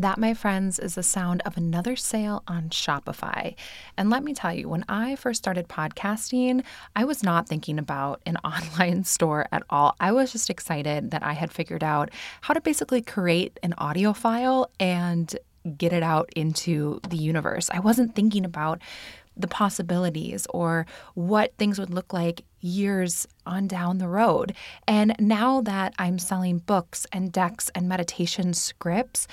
That, my friends, is the sound of another sale on Shopify. And let me tell you, when I first started podcasting, I was not thinking about an online store at all. I was just excited that I had figured out how to basically create an audio file and get it out into the universe. I wasn't thinking about the possibilities or what things would look like years on down the road. And now that I'm selling books and decks and meditation scripts,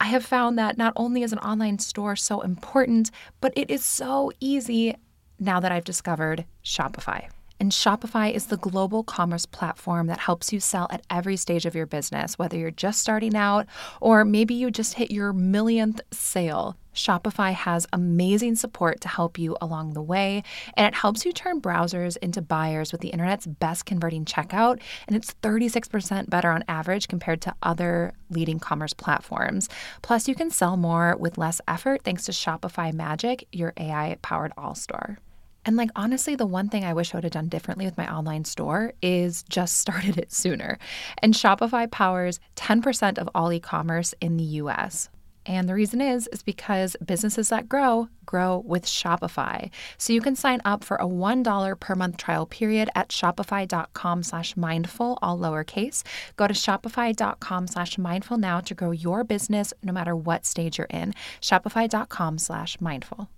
I have found that not only is an online store so important, but it is so easy now that I've discovered Shopify. And Shopify is the global commerce platform that helps you sell at every stage of your business, whether you're just starting out or maybe you just hit your millionth sale. Shopify has amazing support to help you along the way, and it helps you turn browsers into buyers with the internet's best converting checkout, and it's 36% better on average compared to other leading commerce platforms. Plus, you can sell more with less effort thanks to Shopify Magic, your AI powered all store. And like honestly, the one thing I wish I would have done differently with my online store is just started it sooner. And Shopify powers 10% of all e-commerce in the US. And the reason is is because businesses that grow grow with Shopify. So you can sign up for a $1 per month trial period at shopify.com slash mindful, all lowercase. Go to shopify.com slash mindful now to grow your business no matter what stage you're in. Shopify.com slash mindful.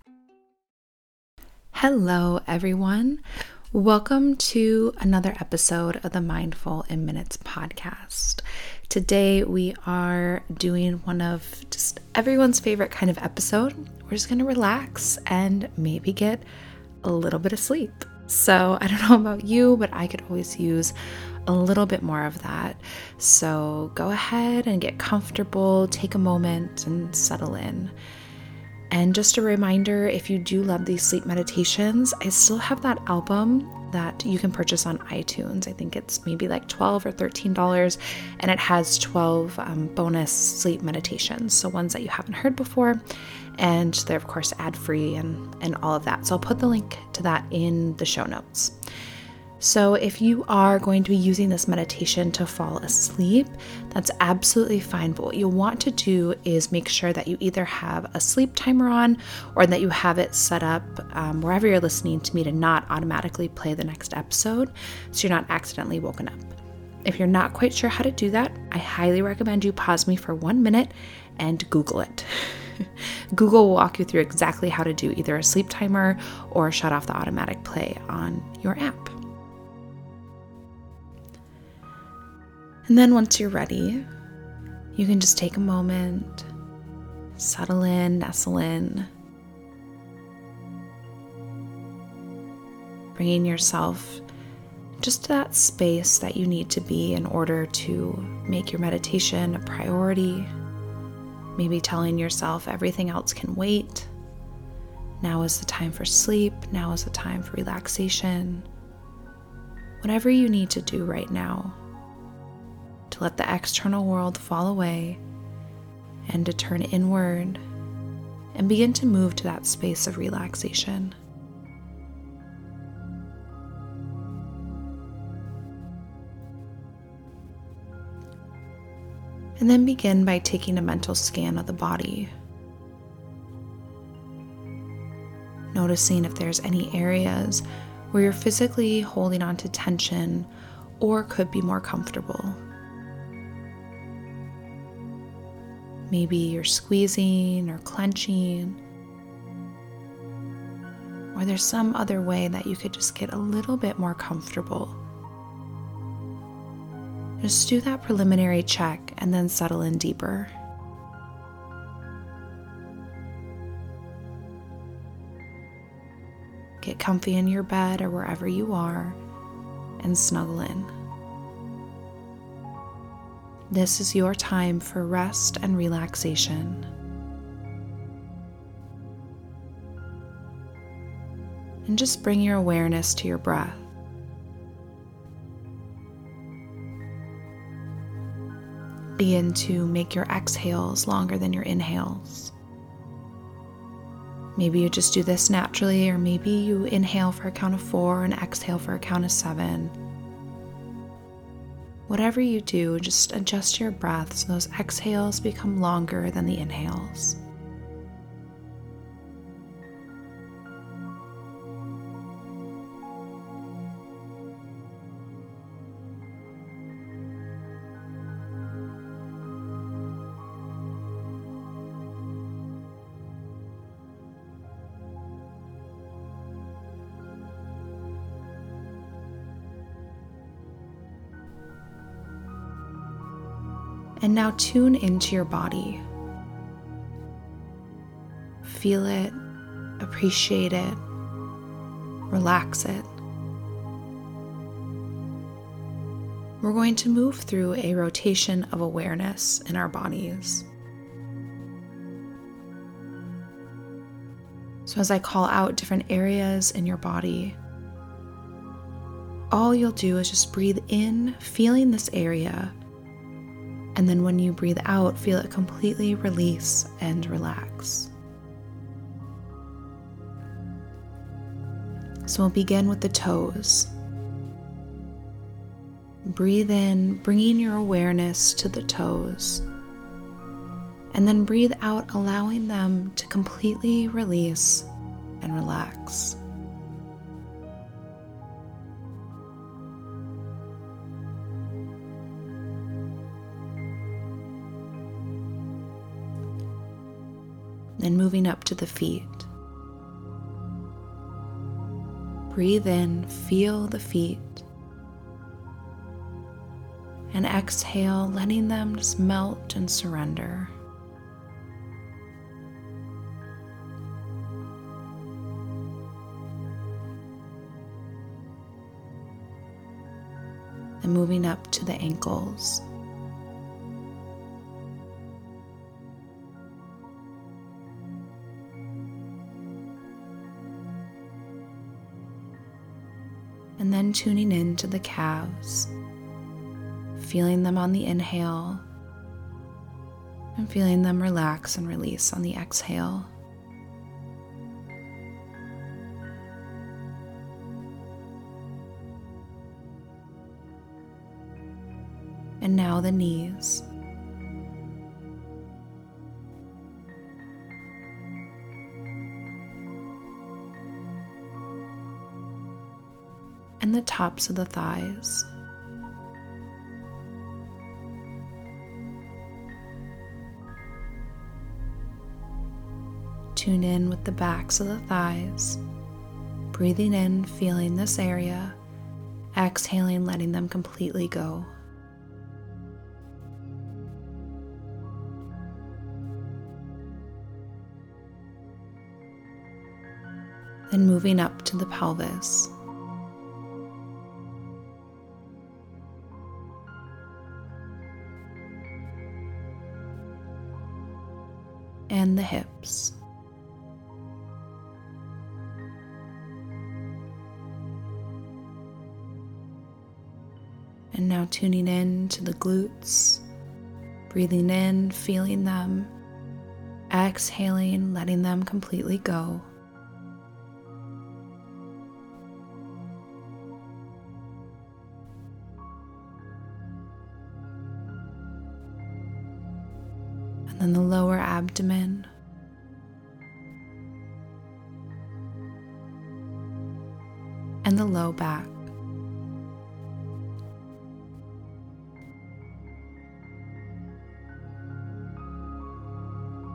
Hello, everyone. Welcome to another episode of the Mindful in Minutes podcast. Today, we are doing one of just everyone's favorite kind of episode. We're just going to relax and maybe get a little bit of sleep. So, I don't know about you, but I could always use a little bit more of that. So, go ahead and get comfortable, take a moment, and settle in. And just a reminder if you do love these sleep meditations, I still have that album that you can purchase on iTunes. I think it's maybe like 12 or $13, and it has 12 um, bonus sleep meditations. So, ones that you haven't heard before, and they're, of course, ad free and, and all of that. So, I'll put the link to that in the show notes. So, if you are going to be using this meditation to fall asleep, that's absolutely fine. But what you'll want to do is make sure that you either have a sleep timer on or that you have it set up um, wherever you're listening to me to not automatically play the next episode so you're not accidentally woken up. If you're not quite sure how to do that, I highly recommend you pause me for one minute and Google it. Google will walk you through exactly how to do either a sleep timer or shut off the automatic play on your app. And then once you're ready, you can just take a moment, settle in, nestle in, bringing yourself just to that space that you need to be in order to make your meditation a priority. Maybe telling yourself everything else can wait. Now is the time for sleep. Now is the time for relaxation. Whatever you need to do right now to let the external world fall away and to turn inward and begin to move to that space of relaxation. And then begin by taking a mental scan of the body. Noticing if there's any areas where you're physically holding on to tension or could be more comfortable. Maybe you're squeezing or clenching, or there's some other way that you could just get a little bit more comfortable. Just do that preliminary check and then settle in deeper. Get comfy in your bed or wherever you are and snuggle in. This is your time for rest and relaxation. And just bring your awareness to your breath. Begin to make your exhales longer than your inhales. Maybe you just do this naturally, or maybe you inhale for a count of four and exhale for a count of seven. Whatever you do, just adjust your breath so those exhales become longer than the inhales. And now tune into your body. Feel it, appreciate it, relax it. We're going to move through a rotation of awareness in our bodies. So, as I call out different areas in your body, all you'll do is just breathe in, feeling this area and then when you breathe out, feel it completely release and relax. So we'll begin with the toes. Breathe in, bringing your awareness to the toes. And then breathe out, allowing them to completely release and relax. Then moving up to the feet. Breathe in, feel the feet, and exhale, letting them just melt and surrender. Then moving up to the ankles. Tuning in to the calves, feeling them on the inhale and feeling them relax and release on the exhale. And now the knees. Tops of the thighs. Tune in with the backs of the thighs, breathing in, feeling this area, exhaling, letting them completely go. Then moving up to the pelvis. Tuning in to the glutes, breathing in, feeling them, exhaling, letting them completely go. and then the lower abdomen. And the low back.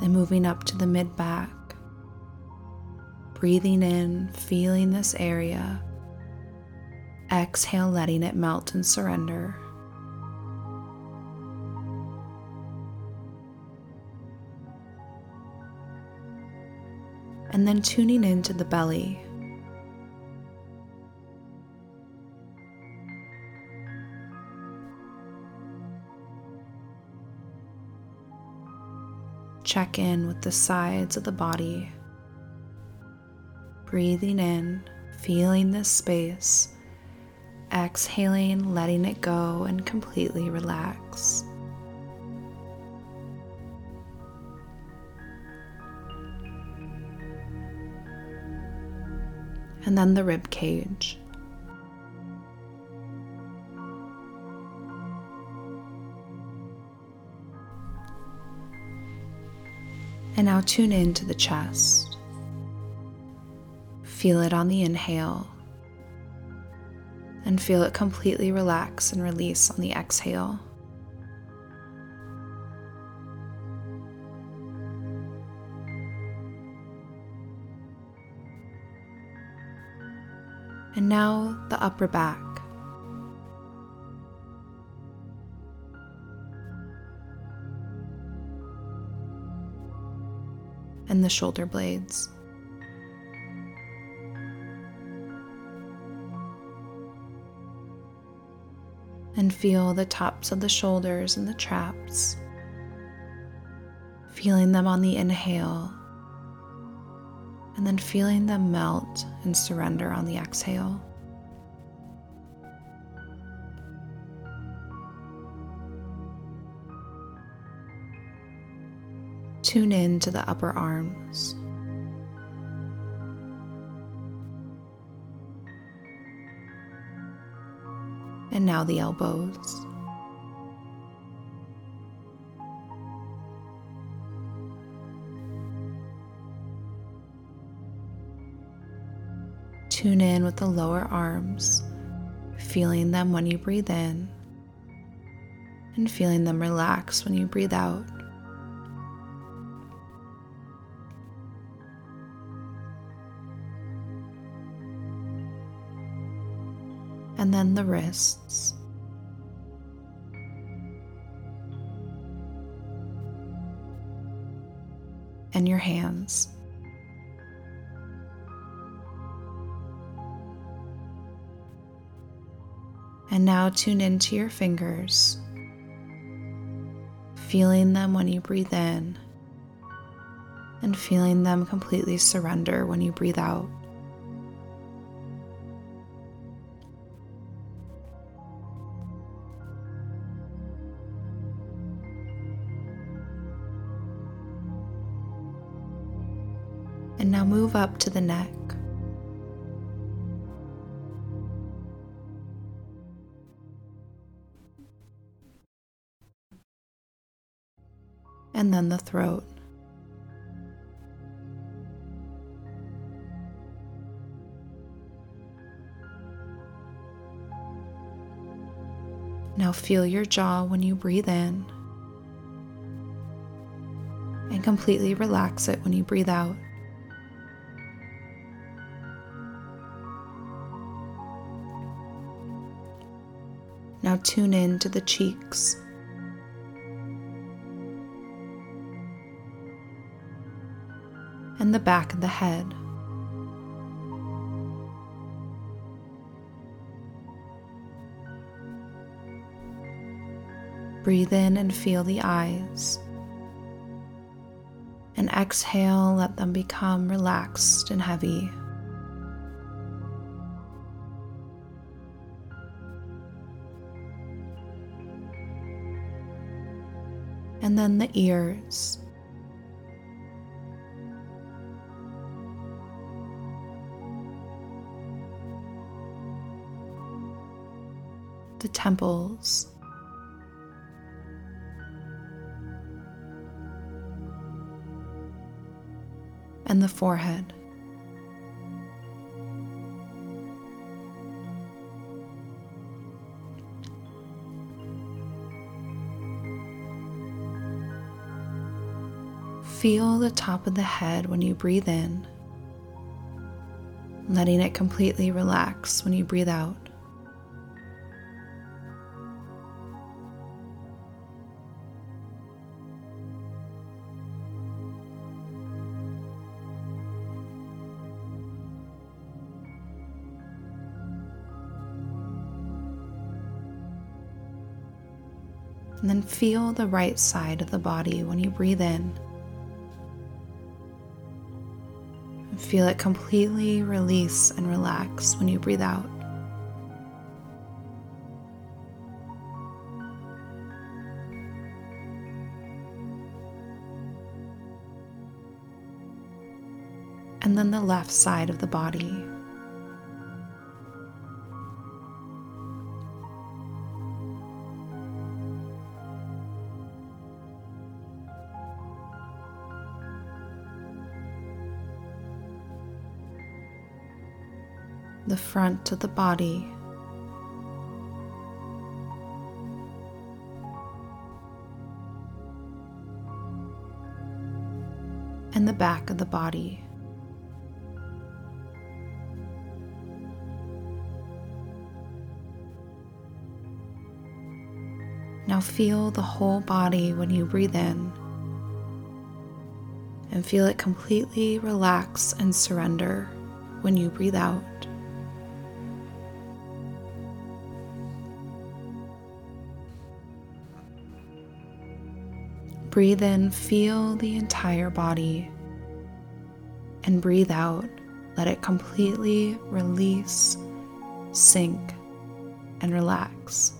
Then moving up to the mid back, breathing in, feeling this area. Exhale, letting it melt and surrender. and then tuning into the belly. Check in with the sides of the body, breathing in feeling this space, exhaling, letting it go, and completely relax. And then the rib cage. And now tune in to the chest. Feel it on the inhale and feel it completely relax and release on the exhale. And now the upper back. And the shoulder blades. and feel the tops of the shoulders and the traps, feeling them on the inhale, and then feeling them melt and surrender on the exhale. Tune in to the upper arms. and now the elbows. Tune in with the lower arms, feeling them when you breathe in and feeling them relax when you breathe out. And then the wrists. And your hands. And now tune into your fingers, feeling them when you breathe in, and feeling them completely surrender when you breathe out. And now move up to the neck. And then the throat. Now feel your jaw when you breathe in and completely relax it when you breathe out. Tune in to the cheeks. And the back of the head. Breathe in and feel the eyes. And exhale, let them become relaxed and heavy. And then the ears. The temples. And the forehead. Feel the top of the head when you breathe in, letting it completely relax when you breathe out. And then feel the right side of the body when you breathe in Feel it completely release and relax when you breathe out. And then the left side of the body. The front of the body. And the back of the body. Now feel the whole body when you breathe in and feel it completely relax and surrender when you breathe out. Breathe in, feel the entire body, and breathe out. Let it completely release, sink, and relax.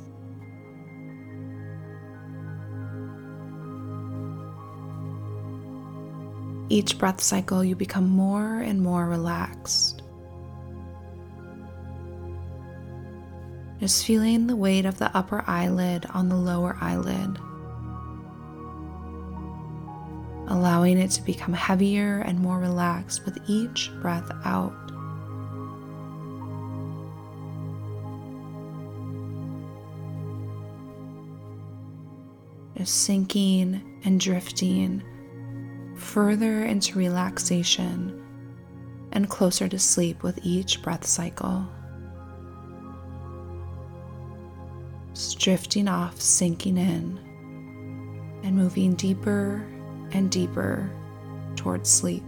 Each breath cycle, you become more and more relaxed. Just feeling the weight of the upper eyelid on the lower eyelid allowing it to become heavier and more relaxed with each breath out. Just sinking and drifting further into relaxation and closer to sleep with each breath cycle. Just drifting off, sinking in, and moving deeper and deeper towards sleep.